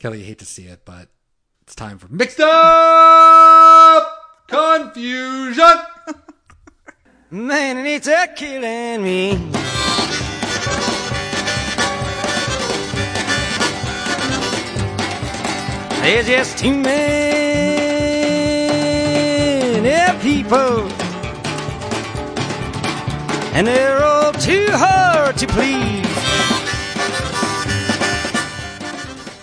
Kelly, you hate to see it, but it's time for mixed up confusion. Man, it's a killing me. There's just too many people, and they're all too hard to please.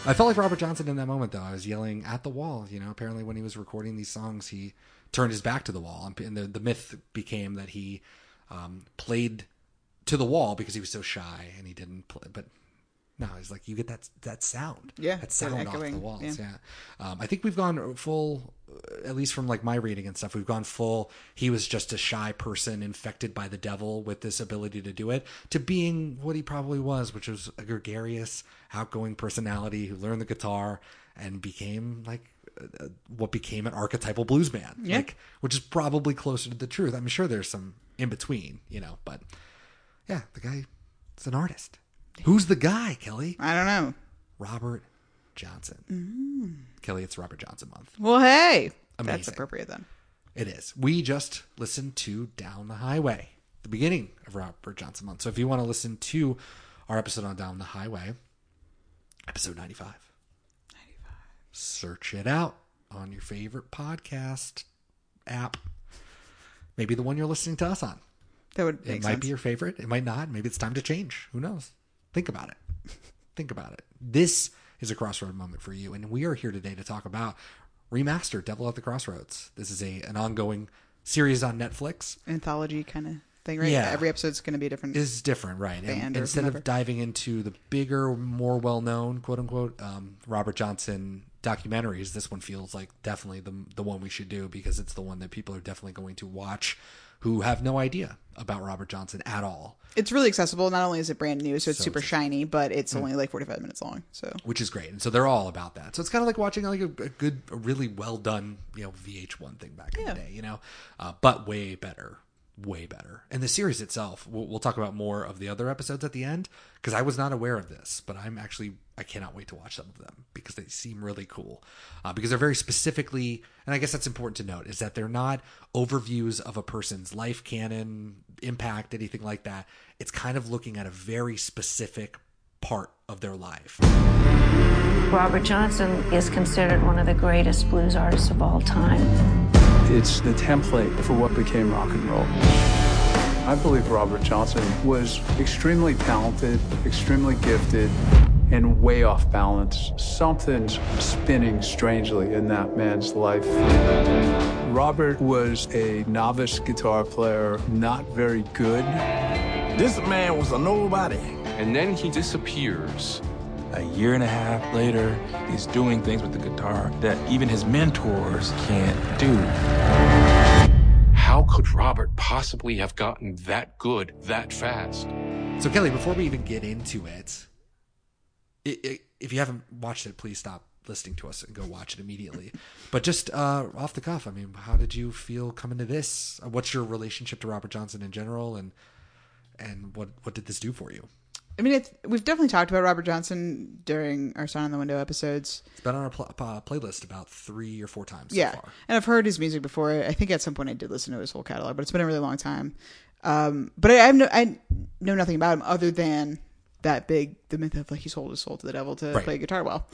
I felt like Robert Johnson in that moment, though. I was yelling at the wall. You know, apparently when he was recording these songs, he turned his back to the wall, and the the myth became that he um, played to the wall because he was so shy and he didn't play. But no, it's like you get that that sound, Yeah, that sound off the walls. yeah. Yeah, Um, I think we've gone full, at least from like my reading and stuff. We've gone full. He was just a shy person infected by the devil with this ability to do it, to being what he probably was, which was a gregarious, outgoing personality who learned the guitar and became like uh, what became an archetypal blues man. Yeah. Like, which is probably closer to the truth. I'm sure there's some in between, you know, but yeah, the guy is an artist. Who's the guy, Kelly? I don't know. Robert Johnson. Mm. Kelly, it's Robert Johnson month. Well, hey, that's appropriate then. It is. We just listened to Down the Highway, the beginning of Robert Johnson month. So if you want to listen to our episode on Down the Highway, episode 95, 95. search it out on your favorite podcast app. Maybe the one you're listening to us on. That would It might sense. be your favorite. It might not. Maybe it's time to change. Who knows? Think about it. Think about it. This is a crossroad moment for you, and we are here today to talk about remastered Devil at the Crossroads. This is a an ongoing series on Netflix. anthology kind of thing, right? Yeah. Every episode's going to be a different. Is different, right? And instead whatever. of diving into the bigger, more well known, quote unquote, um, Robert Johnson documentaries, this one feels like definitely the the one we should do because it's the one that people are definitely going to watch who have no idea about Robert Johnson at all. it's really accessible. Not only is it brand new, so it's So super it's- shiny, but it's only like 45 minutes long. So which is great. And so they're all about that. So it's kind of like watching like a, a good, a really well done, you know, VH1 thing back in the day, you know, uh, but way better, way better. And the series itself, we'll, we'll talk about more of the other episodes at the end because I was not aware of this, but I'm actually, I cannot wait to watch some of them because they seem really cool. Uh, because they're very specifically, and I guess that's important to note, is that they're not overviews of a person's life canon, impact, anything like that. It's kind of looking at a very specific part of their life. Robert Johnson is considered one of the greatest blues artists of all time. It's the template for what became rock and roll. I believe Robert Johnson was extremely talented, extremely gifted, and way off balance. Something's spinning strangely in that man's life. Robert was a novice guitar player, not very good. This man was a nobody. And then he disappears. A year and a half later, he's doing things with the guitar that even his mentors can't do. How could Robert possibly have gotten that good that fast? So, Kelly, before we even get into it, i i if you haven't watched it, please stop listening to us and go watch it immediately. but just uh, off the cuff, I mean, how did you feel coming to this? Uh, What's your relationship to Robert Johnson in general, and and what what did this do for you? I mean, it's, we've definitely talked about Robert Johnson during our Sign on the Window episodes. It's been on our pl- uh, playlist about three or four times yeah, so far. and I've heard his music before. I think at some point I did listen to his whole catalog, but it's been a really long time. Um, but I, I no, I know nothing about him other than that big the myth of like he sold his soul to the devil to Right. play guitar well.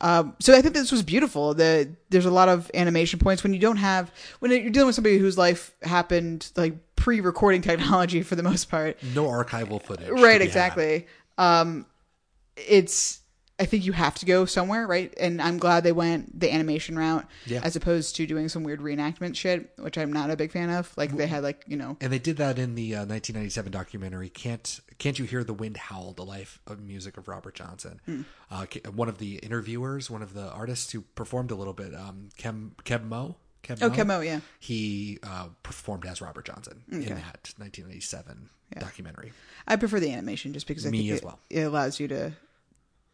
Um, so I think this was beautiful. The there's a lot of animation points when you don't have when you're dealing with somebody whose life happened like pre-recording technology for the most part. No archival footage, Right, exactly. Um, it's I think you have to go somewhere, right? And I'm glad they went the animation route Yeah. as opposed to doing some weird reenactment shit, which I'm not a big fan of. Like they had like you know And they did that in the uh, 1997 documentary. Can't Can't you hear the wind howl? The life of music of Robert Johnson. Hmm. Uh, one of the interviewers, one of the artists who performed a little bit, um, Kem Keb Mo. Keb Oh, Keb Mo, yeah. He uh, performed as Robert Johnson in Okay. that 1997 documentary. I prefer the animation just because I Me think as it, well. it allows you to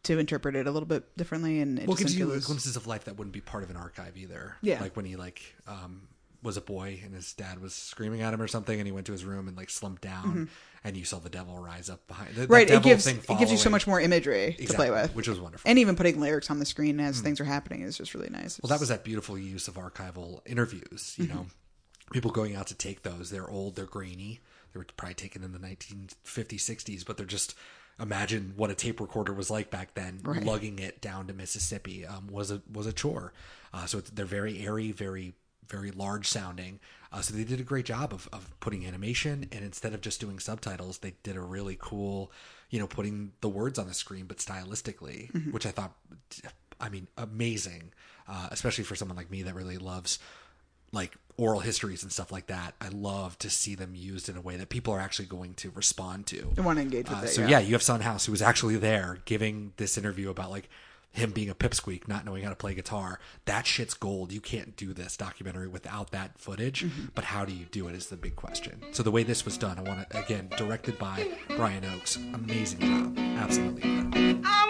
to interpret it a little bit differently and it Well, just gives you doesn't feel as- glimpses of life that wouldn't be part of an archive either. Yeah. like when he like um, was a boy and his dad was screaming at him or something, and he went to his room and like slumped down, and you saw the devil rise up behind. The, the Mm-hmm. right. It gives it gives you so much more imagery to play with, which was wonderful. and even putting lyrics on the screen as things are happening is just really nice. Well, that was that beautiful use of archival interviews. You know, people going out to take those. They're old, they're grainy. They were probably taken in the 1950s, 60s, but they're just imagine what a tape recorder was like back then. Right. Lugging it down to Mississippi um, was a was a chore. Uh, so it's, they're very airy, very very large sounding. Uh, so they did a great job of, of putting animation, and instead of just doing subtitles, they did a really cool, you know, putting the words on the screen, but stylistically, which I thought, I mean, amazing, uh, especially for someone like me that really loves like oral histories and stuff like that. I love to see them used in a way that people are actually going to respond to. They want to engage with Uh, it. so yeah. yeah. you have Son House who was actually there giving this interview about like him being a pipsqueak, not knowing how to play guitar. That shit's gold. You can't do this documentary without that footage. Mm-hmm. But how do you do it is the big question. So the way this was done, I want to again directed by Brian Oakes. Amazing job. Absolutely incredible.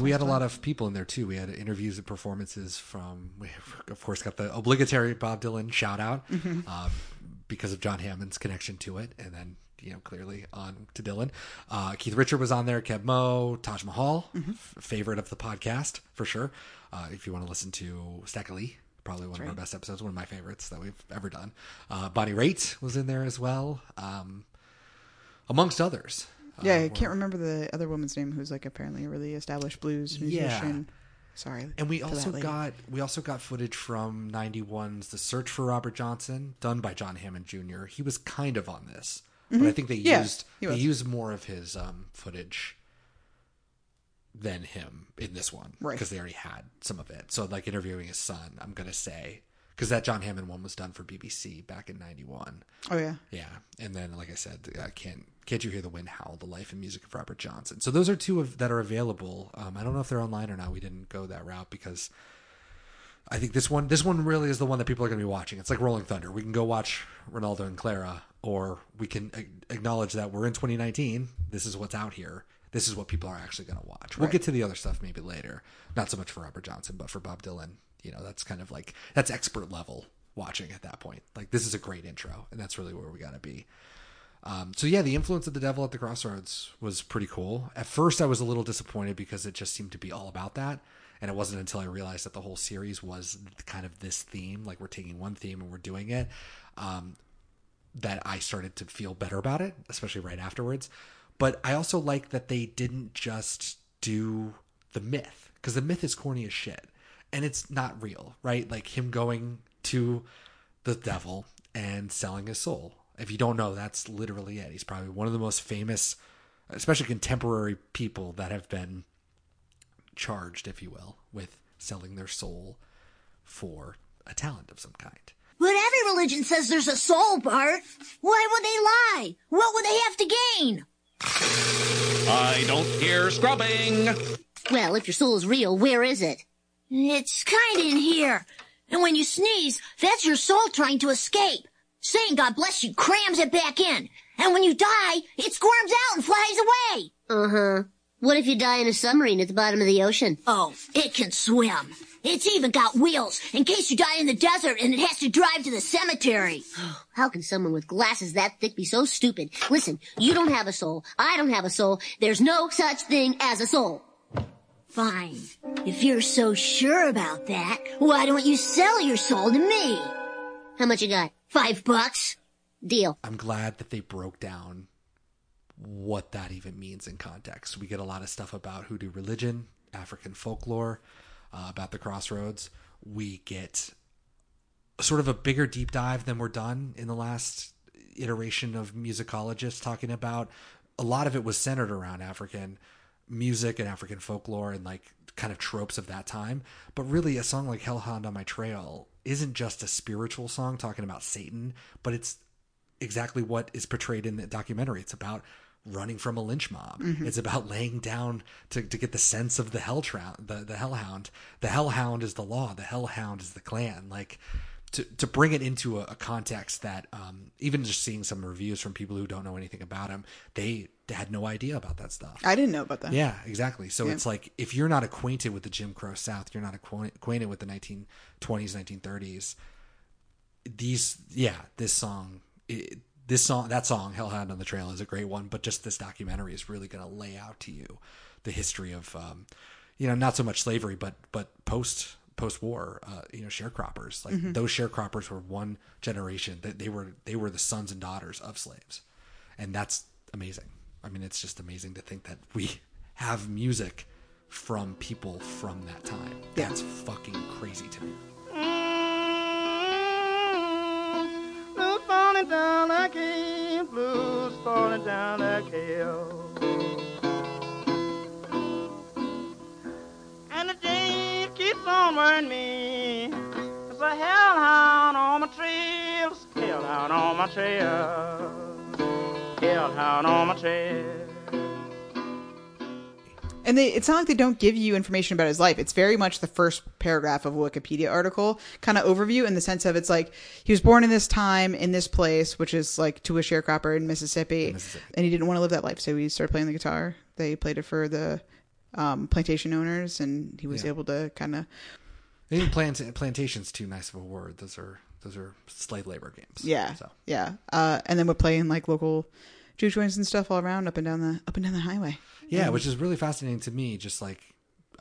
Cross- Yeah, I mean, we had a lot of people in there too. We had interviews and performances from, we of course, got the obligatory Bob Dylan shout out uh, because of John Hammond's connection to it, and then you know clearly on to Dylan. Uh, Keith Richard was on there. Keb Mo, Taj Mahal, f- favorite of the podcast for sure. Uh, if you want to listen to Stack Lee, probably one of our best episodes, one of my favorites that we've ever done. Uh, Bonnie Raitt was in there as well, um, amongst others. Yeah, Uh, I can't remember the other woman's name who's like apparently a really established blues Yeah. musician. Sorry. And we also got we also got footage from 91's The Search for Robert Johnson, done by John Hammond Jr. He was kind of on this, but I think they Mm-hmm. Yeah, used they used more of his um, footage than him in this one, Right. Because they already had some of it. So like interviewing his son, I'm gonna say because that John Hammond one was done for BBC back in '91. Oh yeah. Yeah, and then like I said, uh, can't can't you hear the wind howl? The life and music of Robert Johnson. So those are two of, that are available. Um, I don't know if they're online or not. We didn't go that route because I think this one this one really is the one that people are going to be watching. It's like Rolling Thunder. We can go watch Renaldo and Clara, or we can acknowledge that we're in 2019. This is what's out here. This is what people are actually going to watch. We'll get to the other stuff maybe later. Not so much for Robert Johnson, but for Bob Dylan. You know, that's kind of like that's expert level watching at that point. Like this is a great intro, and that's really where we got to be. Um, so yeah, the influence of the devil at the crossroads was pretty cool. At first, I was a little disappointed because it just seemed to be all about that, and it wasn't until I realized that the whole series was kind of this theme. Like we're taking one theme and we're doing it. Um, that I started to feel better about it, especially right afterwards. But I also like that they didn't just do the myth because the myth is corny as shit and it's not real, right? Like him going to the devil and selling his soul. If you don't know, that's literally it. He's probably one of the most famous, especially contemporary people that have been charged, if you will, with selling their soul for a talent of some kind. But every religion says there's a soul, Bart. Why would they lie? What would they have to gain? I don't hear scrubbing. Well, if your soul is real, where is it? It's kinda in here. And when you sneeze, that's your soul trying to escape. Saying God bless you crams it back in. And when you die, it squirms out and flies away. Uh-huh. What if you die in a submarine at the bottom of the ocean? Oh, it can swim. It's even got wheels in case you die in the desert and it has to drive to the cemetery. How can someone with glasses that thick be so stupid? Listen, you don't have a soul. I don't have a soul. There's no such thing as a soul. Fine. If you're so sure about that, why don't you sell your soul to me? How much you got? Five bucks? Deal. I'm glad that they broke down what that even means in context. We get a lot of stuff about hoodoo religion, African folklore, uh, about the crossroads. We get sort of a bigger deep dive than we're done in the last iteration of musicologists talking about. A lot of it was centered around African music and African folklore and like kind of tropes of that time. But really, a song like Hellhound on My Trail isn't just a spiritual song talking about Satan, but it's exactly what is portrayed in the documentary. It's about running from a lynch mob. Mhm. It's about laying down to, to get the sense of the hell trout, the, the hellhound. The hellhound is the law. The hellhound is the Klan. Like to, to bring it into a, a context that um, even just seeing some reviews from people who don't know anything about him, they had no idea about that stuff. I didn't know about that. Yeah, exactly. So Yeah. it's like if you're not acquainted with the Jim Crow South, you're not acquainted with the 1920s, 1930s. These, yeah, this song, it, this song, that song, Hellhound on the Trail, is a great one. But just this documentary is really going to lay out to you the history of, um, you know, not so much slavery, but but post post war, uh, you know, sharecroppers. Like Mhm. those sharecroppers were one generation that they were they were the sons and daughters of slaves, and that's amazing. I mean, it's just amazing to think that we have music from people from that time. That's fucking crazy to me. Blues falling down like hill, blues falling down like hill. Day keeps on wearing me. It's a hellhound on my trail, hellhound on my trail, hellhound on my trail. And they, it's not like they don't give you information about his life. It's very much the first paragraph of a Wikipedia article, kind of overview in the sense of it's like he was born in this time in this place, which is like to a sharecropper in Mississippi, and he didn't want to live that life, so he started playing the guitar. They played it for the um, plantation owners, and he was Yeah. able to kind of Maybe plant, plantation's too nice of a word. Those are those are slave labor games. yeah, So yeah, uh, and then we're playing like local juke joints and stuff all around up and down the up and down the highway. yeah, And- which is really fascinating to me. Just like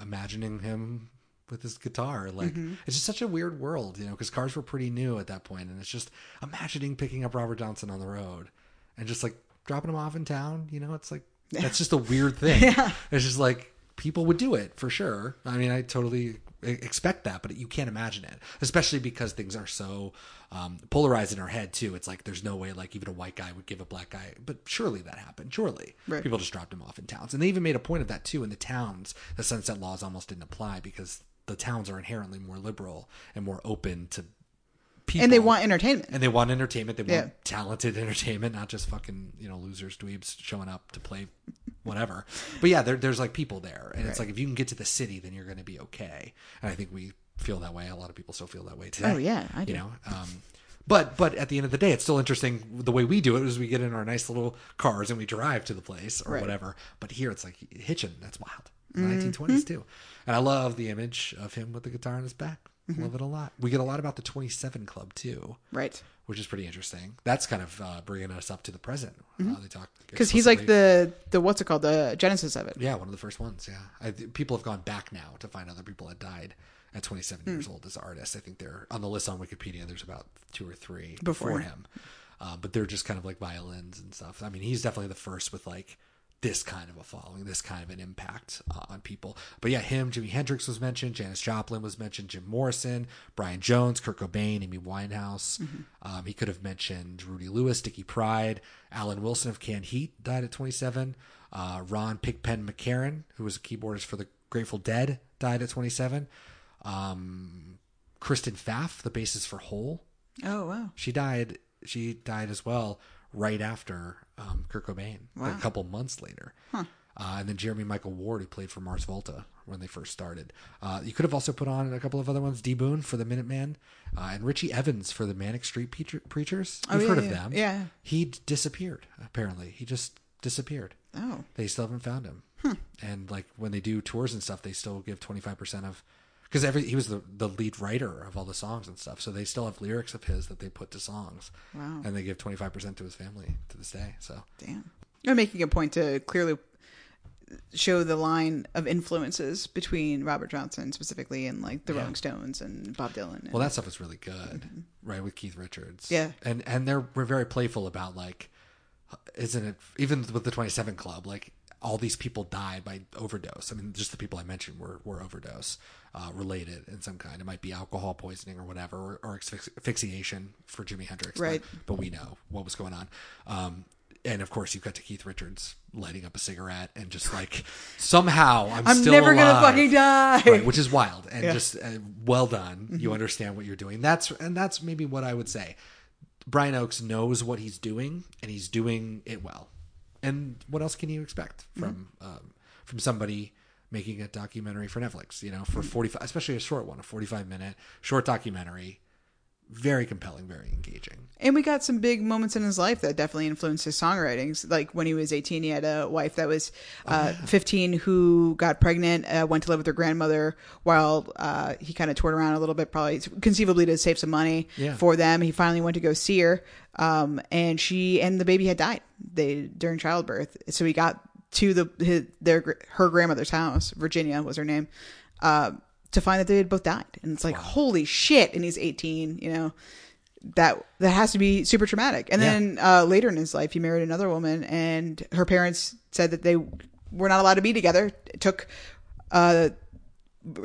imagining him with his guitar, like Mhm. it's just such a weird world, you know, because cars were pretty new at that point, and it's just imagining picking up Robert Johnson on the road and just like dropping him off in town. You know, it's like that's just a weird thing. Yeah. It's just like people would do it for sure. I mean, I totally expect that, but you can't imagine it, especially because things are so um, polarized in our head too. It's like there's no way like even a white guy would give a black guy, but surely that happened. Surely Right. people just dropped him off in towns, and they even made a point of that too in the towns. The sunset laws almost didn't apply because the towns are inherently more liberal and more open to people, And they want entertainment. and they want entertainment. They want Yeah. talented entertainment, not just fucking you know losers, dweebs showing up to play whatever. But yeah, there, there's like people there, and it's like if you can get to the city, then you're going to be okay. And I think we feel that way. A lot of people still feel that way today. Oh, yeah, I do. You know, um, but but at the end of the day, it's still interesting. The way we do it is we get in our nice little cars and we drive to the place or Right. whatever. But here it's like hitching. That's wild. Mhm. 1920s too. And I love the image of him with the guitar on his back. Mhm. Love it a lot. We get a lot about the 27 Club too Right. which is pretty interesting. That's kind of uh, bringing us up to the present. Mhm. Uh, they talk because he's like the the what's it called the genesis of it. yeah one of the first ones. Yeah, I, people have gone back now to find other people that died at 27 Hmm. years old as artists. I think they're on the list on Wikipedia. There's about two or three Before before, him. him, uh, but they're just kind of like violins and stuff. I mean, he's definitely the first with like this kind of a following, this kind of an impact uh, on people. But yeah, him, Jimi Hendrix was mentioned, Janis Joplin was mentioned, Jim Morrison, Brian Jones, Kurt Cobain, Amy Winehouse. Um, he could have mentioned Rudy Lewis, Dickie Pride, Alan Wilson of Canned Heat died at 27. Uh, Ron Pigpen McKernan, who was a keyboardist for the Grateful Dead, died at 27. Um, Kristen Pfaff, the bassist for Hole, Oh wow. she died. She died as well right after um, Kurt Cobain, like a couple months later. Huh. Uh, and then Jeremy Michael Ward, who played for Mars Volta when they first started. Uh, you could have also put on a couple of other ones: D Boon for the Minutemen, uh, and Richie Evans for the Manic Street Preacher- Preachers. Oh, You've yeah, heard of yeah, them? yeah. He d- disappeared. Apparently, he just disappeared. Oh. They still haven't found him. And like when they do tours and stuff, they still give twenty five percent of because every he was the the lead writer of all the songs and stuff. So they still have lyrics of his that they put to songs. Wow. And they give twenty five percent to his family to this day. So Damn. You're making a point to clearly show the line of influences between Robert Johnson specifically and like the Yeah. Rolling Stones and Bob Dylan. And, Well, that stuff is really good, right? With Keith Richards, Yeah. and and they're we're very playful about like, isn't it? Even with the Twenty Seven Club, like all these people died by overdose. I mean, just the people I mentioned were were overdose uh, related in some kind. It might be alcohol poisoning or whatever, or, or asphyxiation for Jimi Hendrix, Right. But, we know what was going on. Um, and of course, you've got to Keith Richards lighting up a cigarette and just like somehow I'm, I'm still never gonna alive. fucking die. Right, which is wild and Yeah. just uh, well done. You Mhm. understand what you're doing. That's and that's maybe what I would say. Brian Oakes knows what he's doing and he's doing it well. and what else can you expect from Mm-hmm. um, from somebody making a documentary for Netflix? You know, for Mm-hmm. forty five, especially a short one, a forty five minute short documentary, very compelling, very engaging. And we got some big moments in his life that definitely influenced his songwritings. Like when he was 18, he had a wife that was uh, 15 who got pregnant, uh, went to live with her grandmother while uh, he kind of toured around a little bit, probably conceivably to save some money Yeah. for them. He finally went to go see her, um, and she and the baby had died they during childbirth. So he got to the his, their her grandmother's house, Virginia was her name, uh, to find that they had both died. And it's like holy shit! And he's 18, you know that that has to be super traumatic. And Yeah. then uh, later in his life, he married another woman, and her parents said that they were not allowed to be together. It took. Uh,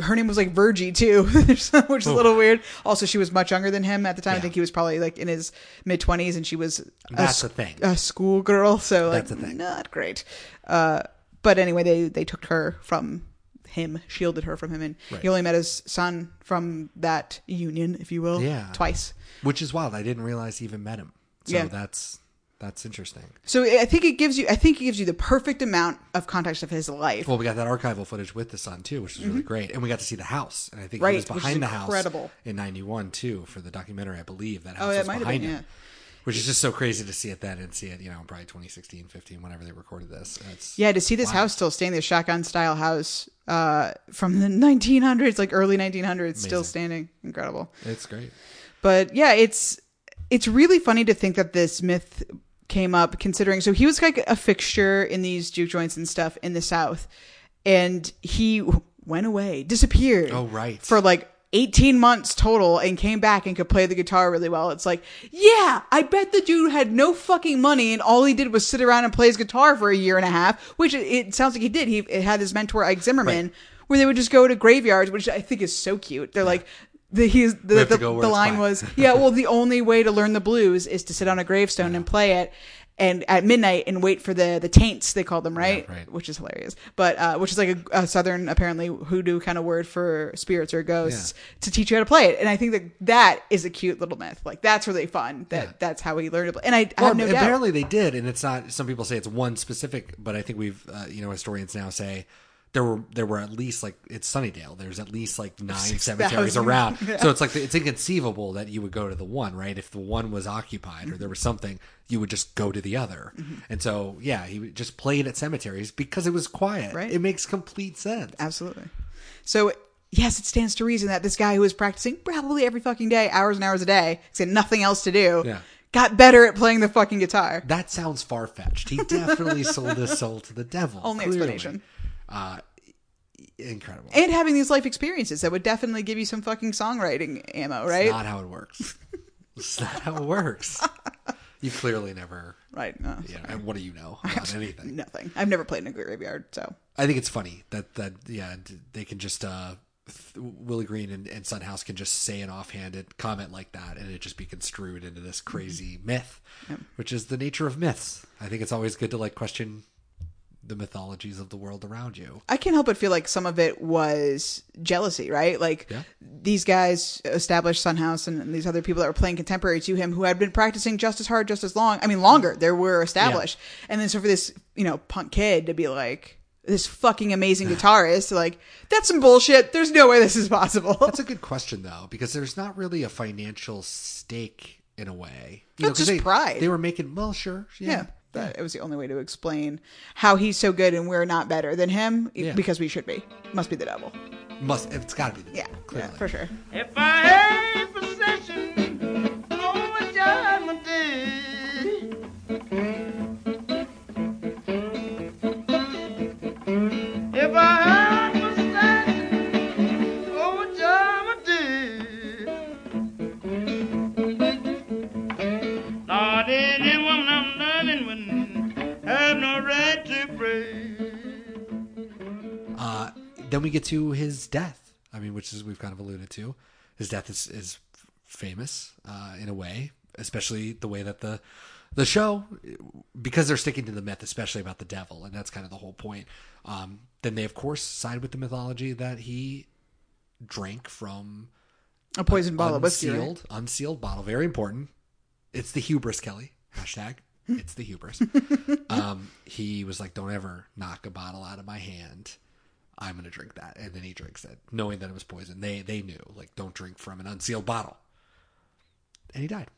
her name was like Virgie too, which is a little weird. Also, she was much younger than him at the time. I think he was probably like in his mid twenties, and she was a That's s- the thing. a schoolgirl. So like, That's the thing. not great. Uh, but anyway, they they took her from him, shielded her from him, and Right. he only met his son from that union, if you will, Yeah, twice. which is wild. I didn't realize he even met him. So Yeah. that's that's interesting. So I think it gives you, I think it gives you the perfect amount of context of his life. Well, we got that archival footage with the son too, which was really great, and we got to see the house. And I think Mm-hmm. Right, he was behind the house incredible. in '91 too for the documentary. I believe that house Oh, that was might have behind been, him, yeah. which is just so crazy to see it then and see it, you know, probably 2016, 15, whenever they recorded this. It's, Yeah, to see this wild. house still standing, this shotgun style house uh, from the 1900s, like early 1900s, still standing, incredible. it's great. But yeah, it's it's really funny to think that this myth came up, considering. So he was like a fixture in these juke joints and stuff in the South, and he went away, disappeared. Oh, right. for like. 18 months total and came back and could play the guitar really well. It's like, yeah, I bet the dude had no fucking money and all he did was sit around and play his guitar for a year and a half, which it, it sounds like he did. He it had his mentor Ike Zimmerman, where they would just go to graveyards, which I think is so cute. They're like, the, he's, the, the, the line was, yeah, well, the only way to learn the blues is to sit on a gravestone and play it. And at midnight and wait for the the taints they call them right, right. which is hilarious. But uh, which is like a, a southern apparently hoodoo kind of word for spirits or ghosts to teach you how to play it. And I think that that is a cute little myth. Like that's really fun. That Yeah. that's how he learned play. And I, I Well, have no doubt. apparently they did, and it's not. Some people say it's one specific, but I think we've, uh, you know, historians now say there were there were at least like it's Sunnydale. There's at least like nine 6,000. cemeteries around, so it's like it's inconceivable that you would go to the one, right? If the one was occupied or there was something, you would just go to the other. Mm-hmm. And so, yeah, he would just played at cemeteries because it was quiet. Right. It makes complete sense. Absolutely. So yes, it stands to reason that this guy who was practicing probably every fucking day, hours and hours a day, 'cause he had nothing else to do, Yeah. got better at playing the fucking guitar. That sounds far fetched. He definitely sold his soul to the devil. Only clearly. explanation. Uh, incredible. And having these life experiences that would definitely give you some fucking songwriting ammo, right? It's not how it works. it's not how it works. You clearly never. right. No, Yeah. And what do you know about anything? nothing. I've never played in a graveyard, so I think it's funny that that yeah they can just uh Willie Green and, and Son House can just say an offhanded comment like that and it just be construed into this crazy myth, which is the nature of myths. I think it's always good to like question the mythologies of the world around you. I can't help but feel like some of it was jealousy, right? Like Yeah. these guys established Son House and, and these other people that were playing contemporary to him who had been practicing just as hard, just as long. I mean, longer. They were established. And then so for this, you know, punk kid to be like, this fucking amazing guitarist, like, that's some bullshit. There's no way this is possible. That's a good question though, because there's not really a financial stake in a way. You That's 'cause just they, pride. They were making well, sure, yeah. yeah. But it was the only way to explain how he's so good and we're not better than him Yeah. because we should be. Must be the devil. Must it's got to be. The Yeah, clearly. yeah, for sure. If I had death. I mean, which is we've kind of alluded to. His death is is famous uh, in a way, especially the way that the the show because they're sticking to the myth, especially about the devil, and that's kind of the whole point. Um, then they of course side with the mythology that he drank from A poison bottle whiskey. right? unsealed, unsealed bottle. Very important. It's the hubris, Kelly. Hashtag It's the hubris. um, he was like, "Don't ever knock a bottle out of my hand. I'm gonna drink that." And then he drinks it, knowing that it was poison. They they knew like, don't drink from an unsealed bottle. And he died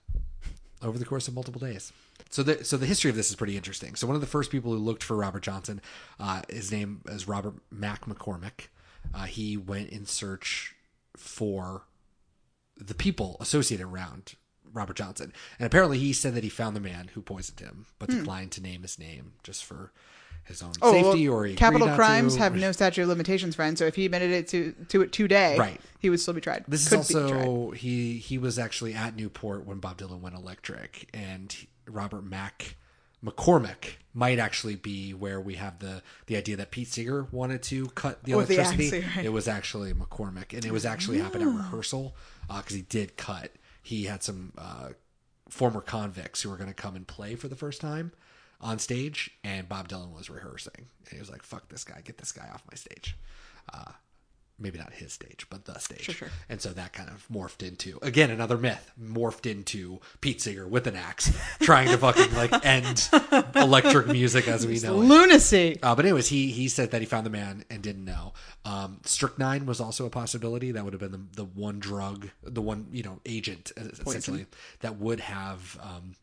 over the course of multiple days. So the so the history of this is pretty interesting. So one of the first people who looked for Robert Johnson, uh, his name is Robert Mac McCormick. Uh, he went in search for the people associated around Robert Johnson, and apparently he said that he found the man who poisoned him, but declined to name his name just for his own. Oh, well, or he capital crimes have no statute of limitations, friend. So if he admitted it to to it today, Right. he would still be tried. This Could is also he he was actually at Newport when Bob Dylan went electric, and Robert Mack McCormick might actually be where we have the the idea that Pete Seeger wanted to cut the the electricity. axe, right. It was actually McCormick, and it was actually happened at rehearsal because he did cut. He had some uh, former convicts who were going to come and play for the first time on stage, and Bob Dylan was rehearsing, and he was like, "Fuck this guy, get this guy off my stage." Uh, maybe not his stage, but the stage. Sure, sure. And so that kind of morphed into again another myth, morphed into Pete Seeger with an axe, trying to fucking like end electric music as we know it. lunacy. Uh, but anyways, he he said that he found the man and didn't know. Um, strychnine was also a possibility. That would have been the, the one drug, the one you know agent essentially that would have. Um,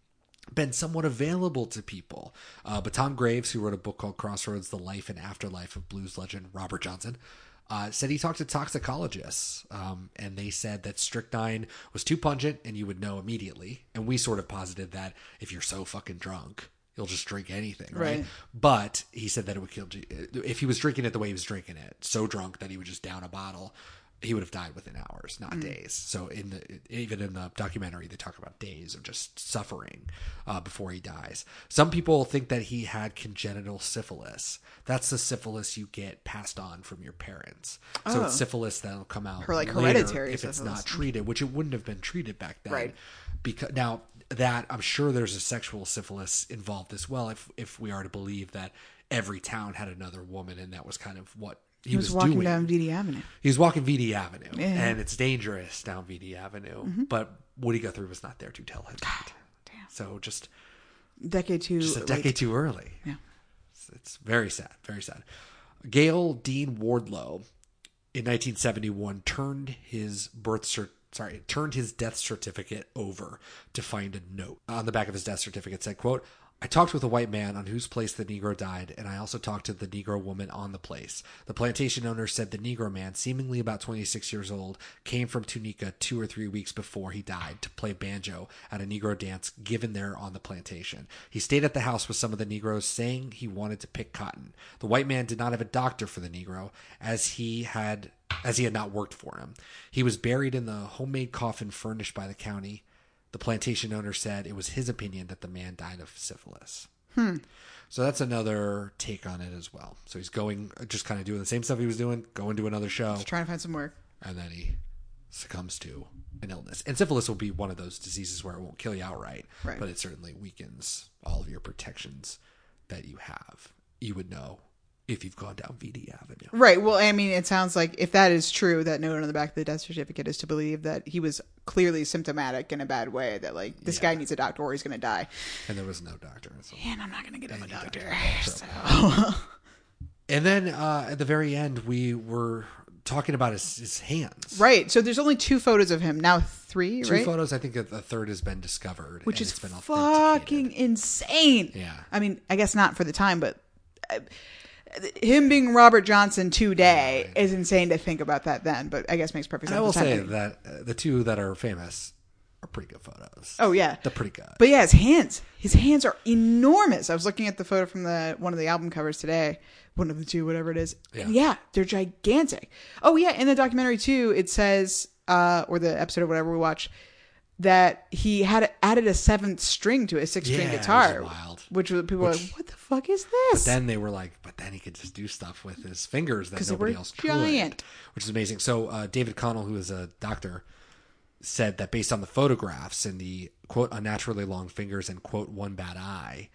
been somewhat available to people. Uh, but Tom Graves, who wrote a book called Crossroads The Life and Afterlife of Blues legend Robert Johnson, uh, said he talked to toxicologists um, and they said that strychnine was too pungent and you would know immediately. And we sort of posited that if you're so fucking drunk, you'll just drink anything, right? Right. But he said that it would kill you. If he was drinking it the way he was drinking it, so drunk that he would just down a bottle, he would have died within hours, not days. So in the even in the documentary, they talk about days of just suffering uh, before he dies. Some people think that he had congenital syphilis. That's the syphilis you get passed on from your parents. So Oh. it's syphilis that'll come out Or, like, later hereditary if it's not treated, which it wouldn't have been treated back then. Right. Because now that I'm sure there's a sexual syphilis involved as well. If if we are to believe that every town had another woman, and that was kind of what he, He was, walking doing. down VD Avenue. He was walking VD Avenue, Yeah. Mm-hmm. and it's dangerous down VD Avenue. But Woody Guthrie was not there to tell him. God, that. So just Decade two. just a late. decade too early. Yeah. It's, it's very sad, very sad. Gayle Dean Wardlow in 1971 turned his birth cert sorry, turned his death certificate over to find a note. On the back of his death certificate said, quote, I talked with a white man on whose place the Negro died, and I also talked to the Negro woman on the place. The plantation owner said the Negro man, seemingly about 26 years old, came from Tunica two or three weeks before he died to play banjo at a Negro dance given there on the plantation. He stayed at the house with some of the Negroes, saying he wanted to pick cotton. The white man did not have a doctor for the Negro, as he had as he had not worked for him. He was buried in the homemade coffin furnished by the county. The plantation owner said it was his opinion that the man died of syphilis. Hmm. So that's another take on it as well. So he's going, just kind of doing the same stuff he was doing, going to another show, Just trying to find some work. and then he succumbs to an illness. And syphilis will be one of those diseases where it won't kill you outright, Right. but it certainly weakens all of your protections that you have. You would know if you've gone down VD Avenue. Right. Well, I mean, it sounds like if that is true, that note on the back of the death certificate is to believe that he was clearly symptomatic in a bad way. That like this guy needs a doctor or he's going to die. And there was no doctor. So. And I'm not going to get him a doctor. So- and then uh, at the very end, we were talking about his, his hands. Right. So there's only two photos of him now. Three. Two right. photos. I think a third has been discovered, Which and is it's been fucking insane. Yeah. I mean, I guess not for the time, but uh, him being Robert Johnson today is insane to think about that then. But I guess makes perfect sense. I will the say that uh, the two that are famous are pretty good photos. Oh yeah, They're pretty good. But yeah, his hands, his hands are enormous. I was looking at the photo from the one of the album covers today, one of the two, whatever it is. Yeah. Yeah, they're gigantic. Oh yeah, in the documentary too, it says, uh, or the episode or whatever we watch, that he had added a seventh string to his six string Yeah, it was guitar, wild. which was- people were Which- like, "What the fuck is this? But this?" then they were like, but then he could just do stuff with his fingers that 'Cause they nobody were else giant. could, which is amazing. So uh, David Connell, who is a doctor, said that based on the photographs and the quote unnaturally long fingers and quote one bad eye,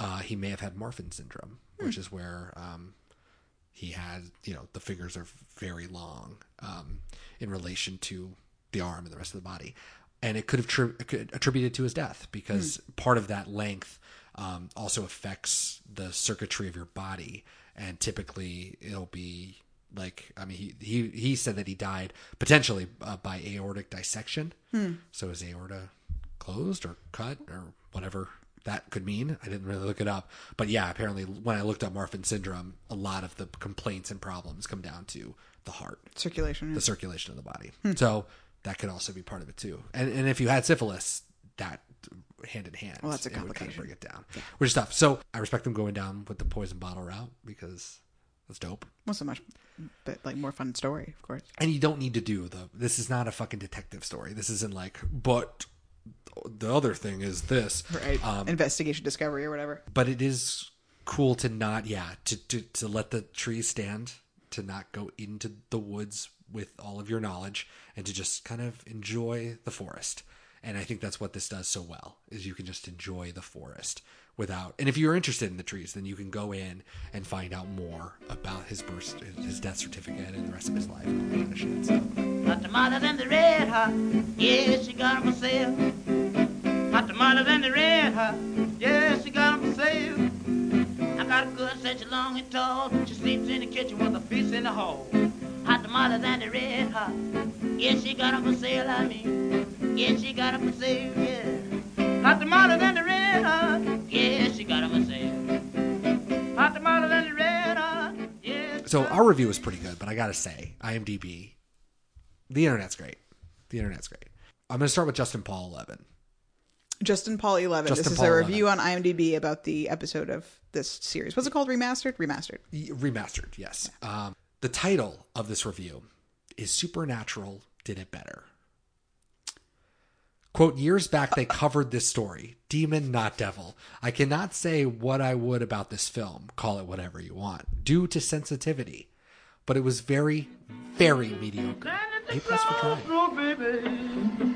uh, he may have had Marfan syndrome, which is where um, he had you know the fingers are very long um, in relation to the arm and the rest of the body, and it could have tri- attributed to his death because part of that length um, also affects the circuitry of your body, and typically it'll be like I mean he he he said that he died potentially uh, by aortic dissection. Hmm. So is aorta closed or cut or whatever that could mean? I didn't really look it up, but yeah, apparently when I looked up Marfan syndrome, a lot of the complaints and problems come down to the heart Circulation. the circulation of the body. Hmm. So that could also be part of it too. And and if you had syphilis, that hand in hand, Well, that's a it would kind of complication. bring it down, which is tough. So I respect them going down with the poison bottle route because that's dope. Not so much, but like more fun story, of course. And you don't need to do the. This is not a fucking detective story. This isn't like, but the other thing is this, Right. Um, Investigation, discovery, or whatever. but it is cool to not yeah to, to to let the trees stand to not go into the woods with all of your knowledge and to just kind of enjoy the forest and i think that's what this does so well is you can just enjoy the forest without and if you're interested in the trees then you can go in and find out more about his birth his death certificate and the rest of his life and so Hot tamales and the red hot, yeah, she got 'em for sale. the mother and the red hot, yeah, she got. I got good such long and tall, she sleeps in the kitchen with a feast in the hall. Hot tamales and the red hot, yeah, she got 'em for sale, I mean, yeah, she got 'em for sale, yeah. Hot tamales and the red hot, yeah, she got 'em for sale. Hot tamales and the red hot, yeah. so our review was pretty good but i gotta say imdb the internet's great the internet's great i'm gonna start with justin paul 11 Justin Paul 11. Justin this is Paul a 11. review on IMDb about the episode of this series. What's it called? Remastered? Remastered. remastered yes um, the title of this review is supernatural did it better quote years back they covered this story demon not devil i cannot say what i would about this film call it whatever you want due to sensitivity but it was very very mediocre a plus for trying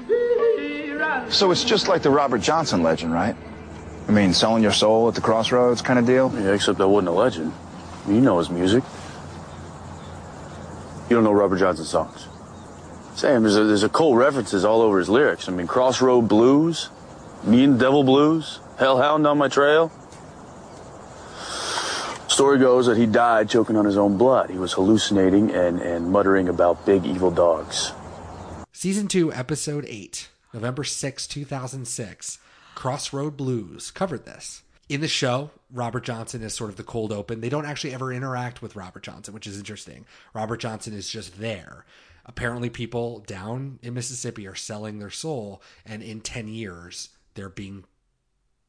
So it's just like the Robert Johnson legend, right? I mean, selling your soul at the crossroads kind of deal? Yeah, except that wasn't a legend. You know his music. You don't know Robert Johnson's songs. Sam, there's a, there's a cold references all over his lyrics. I mean, Crossroad Blues, Me and the Devil Blues, Hellhound on my trail. Story goes that he died choking on his own blood. He was hallucinating and, and muttering about big evil dogs. Season 2, Episode 8, November 6, 2006, Crossroad Blues covered this. In the show, Robert Johnson is sort of the cold open. They don't actually ever interact with Robert Johnson, which is interesting. Robert Johnson is just there. Apparently, people down in Mississippi are selling their soul, and in 10 years, they're being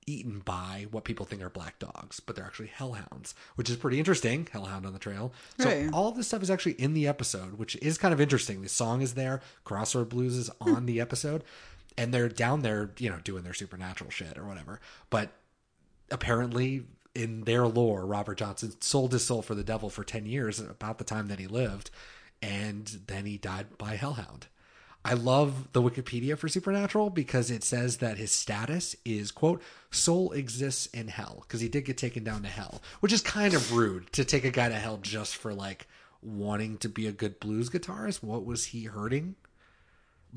eaten by what people think are black dogs, but they're actually hellhounds, which is pretty interesting. Hellhound on the trail. So Right. all of this stuff is actually in the episode, which is kind of interesting. The song is there. Crossroad Blues is on the episode, and they're down there, you know, doing their supernatural shit or whatever. But apparently, in their lore, Robert Johnson sold his soul for the devil for ten years, about the time that he lived, and then he died by hellhound. I love the Wikipedia for Supernatural because it says that his status is quote soul exists in hell because he did get taken down to hell, which is kind of rude to take a guy to hell just for like wanting to be a good blues guitarist. What was he hurting?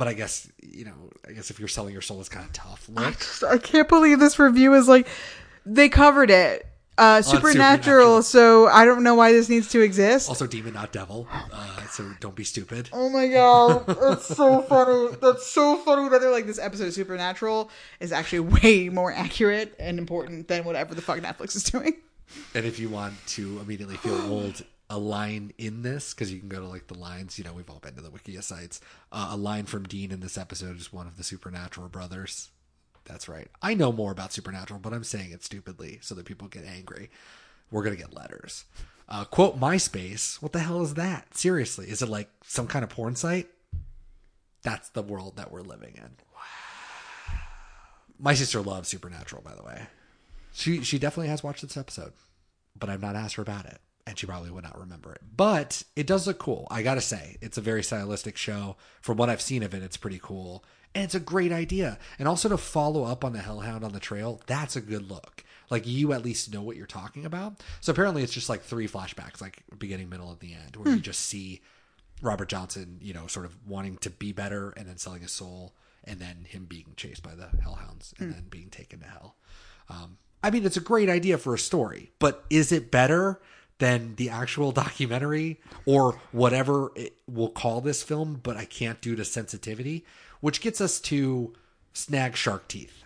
But I guess you know, I guess if you're selling your soul, it's kind of tough. Look, I can't believe this review is like they covered it. Uh, supernatural, Supernatural. so I don't know why this needs to exist. also demon, not devil. Uh, so don't be stupid. Oh my god, that's so funny. That's so funny that they're like this episode of Supernatural is actually way more accurate and important than whatever the fuck Netflix is doing. And if you want to immediately feel old, a line in this, because you can go to like the lines, you know, we've all been to the Wikia sites. Uh, a line from Dean in this episode is one of the Supernatural brothers. That's right. I know more about Supernatural, but I'm saying it stupidly so that people get angry. We're to get letters. Uh, quote MySpace. What the hell is that? Seriously. Is it like some kind of porn site? That's the world that we're living in. My sister loves Supernatural, by the way. She she definitely has watched this episode, but I've not asked her about it, and she probably would not remember it. But it does look cool. I gotta say, it's a very stylistic show. From what I've seen of it, it's pretty cool, and it's a great idea. And also to follow up on the Hellhound on the Trail, that's a good look. Like you at least know what you're talking about. So apparently, it's just like three flashbacks, like beginning, middle, and the end, where you Hmm. just see Robert Johnson, you know, sort of wanting to be better, and then selling his soul, and then him being chased by the Hellhounds, and Hmm. then being taken to hell. Um, I mean, it's a great idea for a story, but is it better than the actual documentary or whatever it, we'll call this film, but I can't due to sensitivity? Which gets us to Snag Shark Teeth.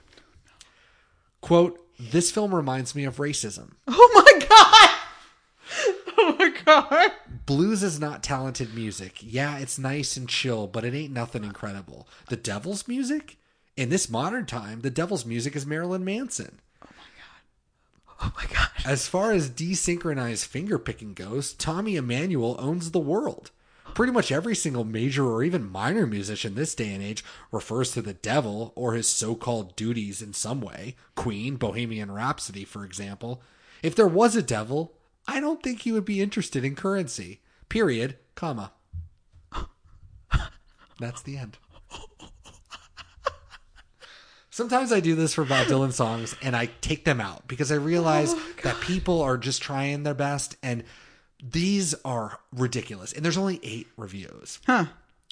Quote, this film reminds me of racism. Oh my god! Oh my god! Blues is not talented music. Yeah, it's nice and chill, but it ain't nothing incredible. The devil's music? In this modern time, the devil's music is Marilyn Manson. Oh my god! As far as desynchronized finger picking goes, Tommy Emmanuel owns the world. Pretty much every single major or even minor musician this day and age refers to the devil or his so called duties in some way. Queen, Bohemian Rhapsody, for example. If there was a devil, I don't think he would be interested in currency. Period, comma. That's the end. Sometimes I do this for Bob Dylan songs and I take them out because I realize Oh, that people are just trying their best and these are ridiculous. And there's only eight reviews. Huh.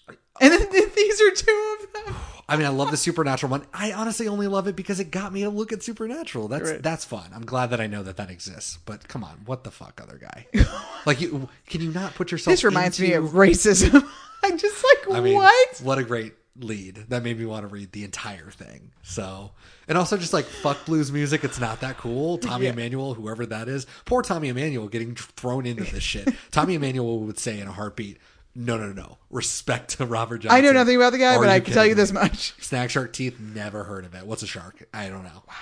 And then these are two of them. I mean, I love the Supernatural one. I honestly only love it because it got me to look at Supernatural. That's Right. that's fun. I'm glad that I know that that exists. But come on, what the fuck, other guy? like, you can you not put yourself? This reminds me of racism. I'm just like, I mean, what? what a great lead. That made me want to read the entire thing. So, and also just like fuck blues music. It's not that cool. Tommy Yeah. Emmanuel, whoever that is, poor Tommy Emmanuel getting thrown into this shit. Tommy Emmanuel would say in a heartbeat, "No, no, no, no. Respect to Robert Johnson." I know nothing about the guy, Are but I can tell you this much. Snag shark teeth. Never heard of it. What's a shark? I don't know. Wow.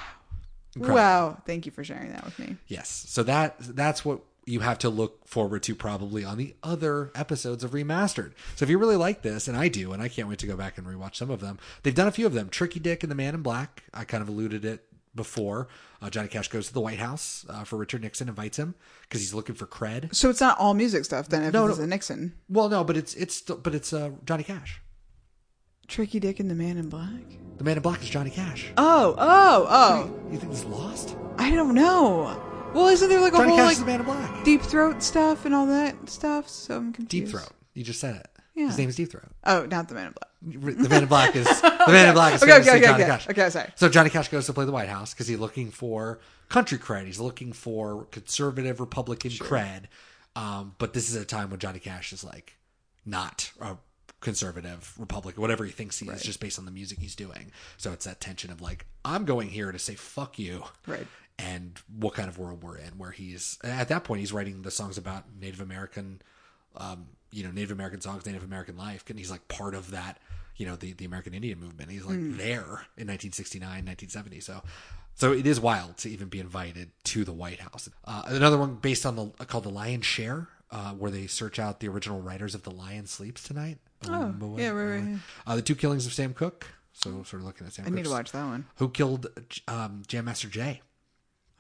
Incredible. Wow. Thank you for sharing that with me. Yes. So that that's what you have to look forward to probably on the other episodes of Remastered. So if you really like this, and I do, and I can't wait to go back and rewatch some of them. They've done a few of them. Tricky Dick and the Man in Black. I kind of alluded it before. Uh, Johnny Cash goes to the White House uh, for Richard Nixon, invites him because he's looking for cred. So it's not all music stuff then if No, it's no. a Nixon. Well, no, but it's it's still, but it's uh, Johnny Cash. Tricky Dick and the Man in Black? The Man in Black is Johnny Cash. Oh, oh, oh. You think he's lost? I don't know. Well, isn't there like a whole like the Man in Black. deep throat stuff and all that stuff? So I'm confused. Deep Throat. You just said it. Yeah. His name is Deep Throat. Oh, not the Man in Black. The Man in Black is the Man in Black is Okay, famously okay, okay, Johnny okay. Cash. Okay, sorry. So Johnny Cash goes to play the White House because he's looking for country cred. He's looking for conservative Republican cred. Um, but this is a time when Johnny Cash is like not a conservative Republican, whatever he thinks he is, just based on the music he's doing. So it's that tension of like, I'm going here to say fuck you. Right. And what kind of world we're in, where he's at that point, he's writing the songs about Native American um, you know, Native American songs, Native American life, and he's like part of that, you know, the, the American Indian movement. He's like Mm. there in 1969, 1970. So, so it is wild to even be invited to the White House. Uh, another one based on the called the Lion Share, uh, where they search out the original writers of The Lion Sleeps Tonight. Oh, Um, yeah, right, right, yeah. Uh, the two killings of Sam Cooke. So sort of looking at Sam. I need to watch that one. Who killed um, Jam Master Jay?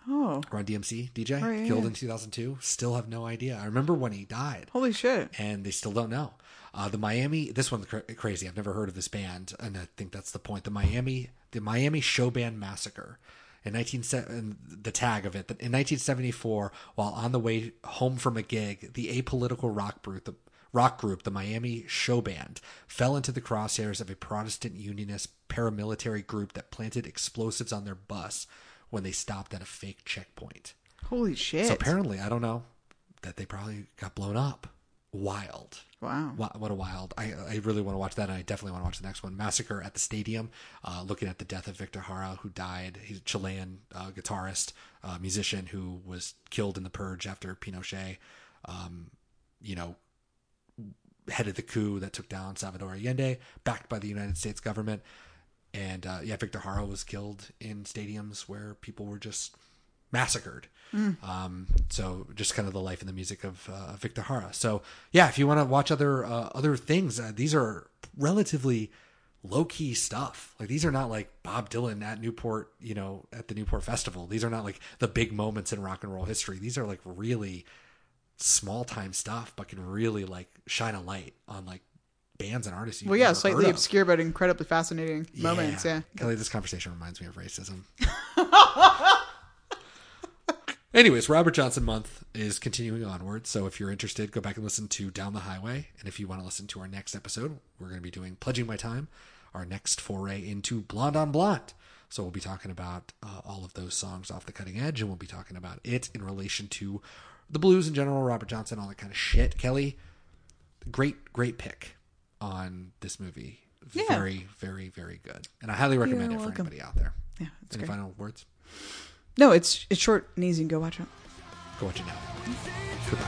Oh, Run DMC DJ Right, yeah, killed yeah. in 2002. Still have no idea. I remember when he died holy shit. and they still don't know. Uh, the Miami, this one's cra- crazy. I've never heard of this band, and I think that's the point. The Miami, the Miami Show Band Massacre, in 19 the tag of it. that In 1974, while on the way home from a gig, the apolitical rock group, the rock group, the Miami Show Band, fell into the crosshairs of a Protestant Unionist paramilitary group that planted explosives on their bus when they stopped at a fake checkpoint. Holy shit. So apparently, I don't know that they probably got blown up. Wild. Wow. What, what a wild. I, I really want to watch that. And I definitely want to watch the next one. Massacre at the Stadium, uh, looking at the death of Victor Jara, who died. He's a Chilean uh, guitarist, uh, musician who was killed in the purge after Pinochet, um, you know, headed the coup that took down Salvador Allende, backed by the United States government. And uh, yeah, Victor Jara was killed in stadiums where people were just massacred. Mm. Um, so just kind of the life and the music of uh, Victor Jara. So yeah, if you want to watch other uh, other things, uh, these are relatively low key stuff. Like these are not like Bob Dylan at Newport, you know, at the Newport Festival. These are not like the big moments in rock and roll history. These are like really small time stuff, but can really like shine a light on like bands and artists. Well, yeah, slightly obscure but incredibly fascinating moments. Yeah. Kelly, this conversation reminds me of racism. Anyways, Robert Johnson month is continuing onward. So if you're interested, go back and listen to Down the Highway. And if you want to listen to our next episode, we're going to be doing Pledging My Time. our next foray into Blonde on Blonde. So we'll be talking about uh, all of those songs off the cutting edge, and we'll be talking about it in relation to the blues in general, Robert Johnson, all that kind of shit. Kelly, great, great pick on this movie. Yeah. Very, very, very good. And I highly recommend You're it for anybody out there. Yeah, it's Any great. final words? No, it's it's short and easy. Go watch it. Go watch it now. Goodbye.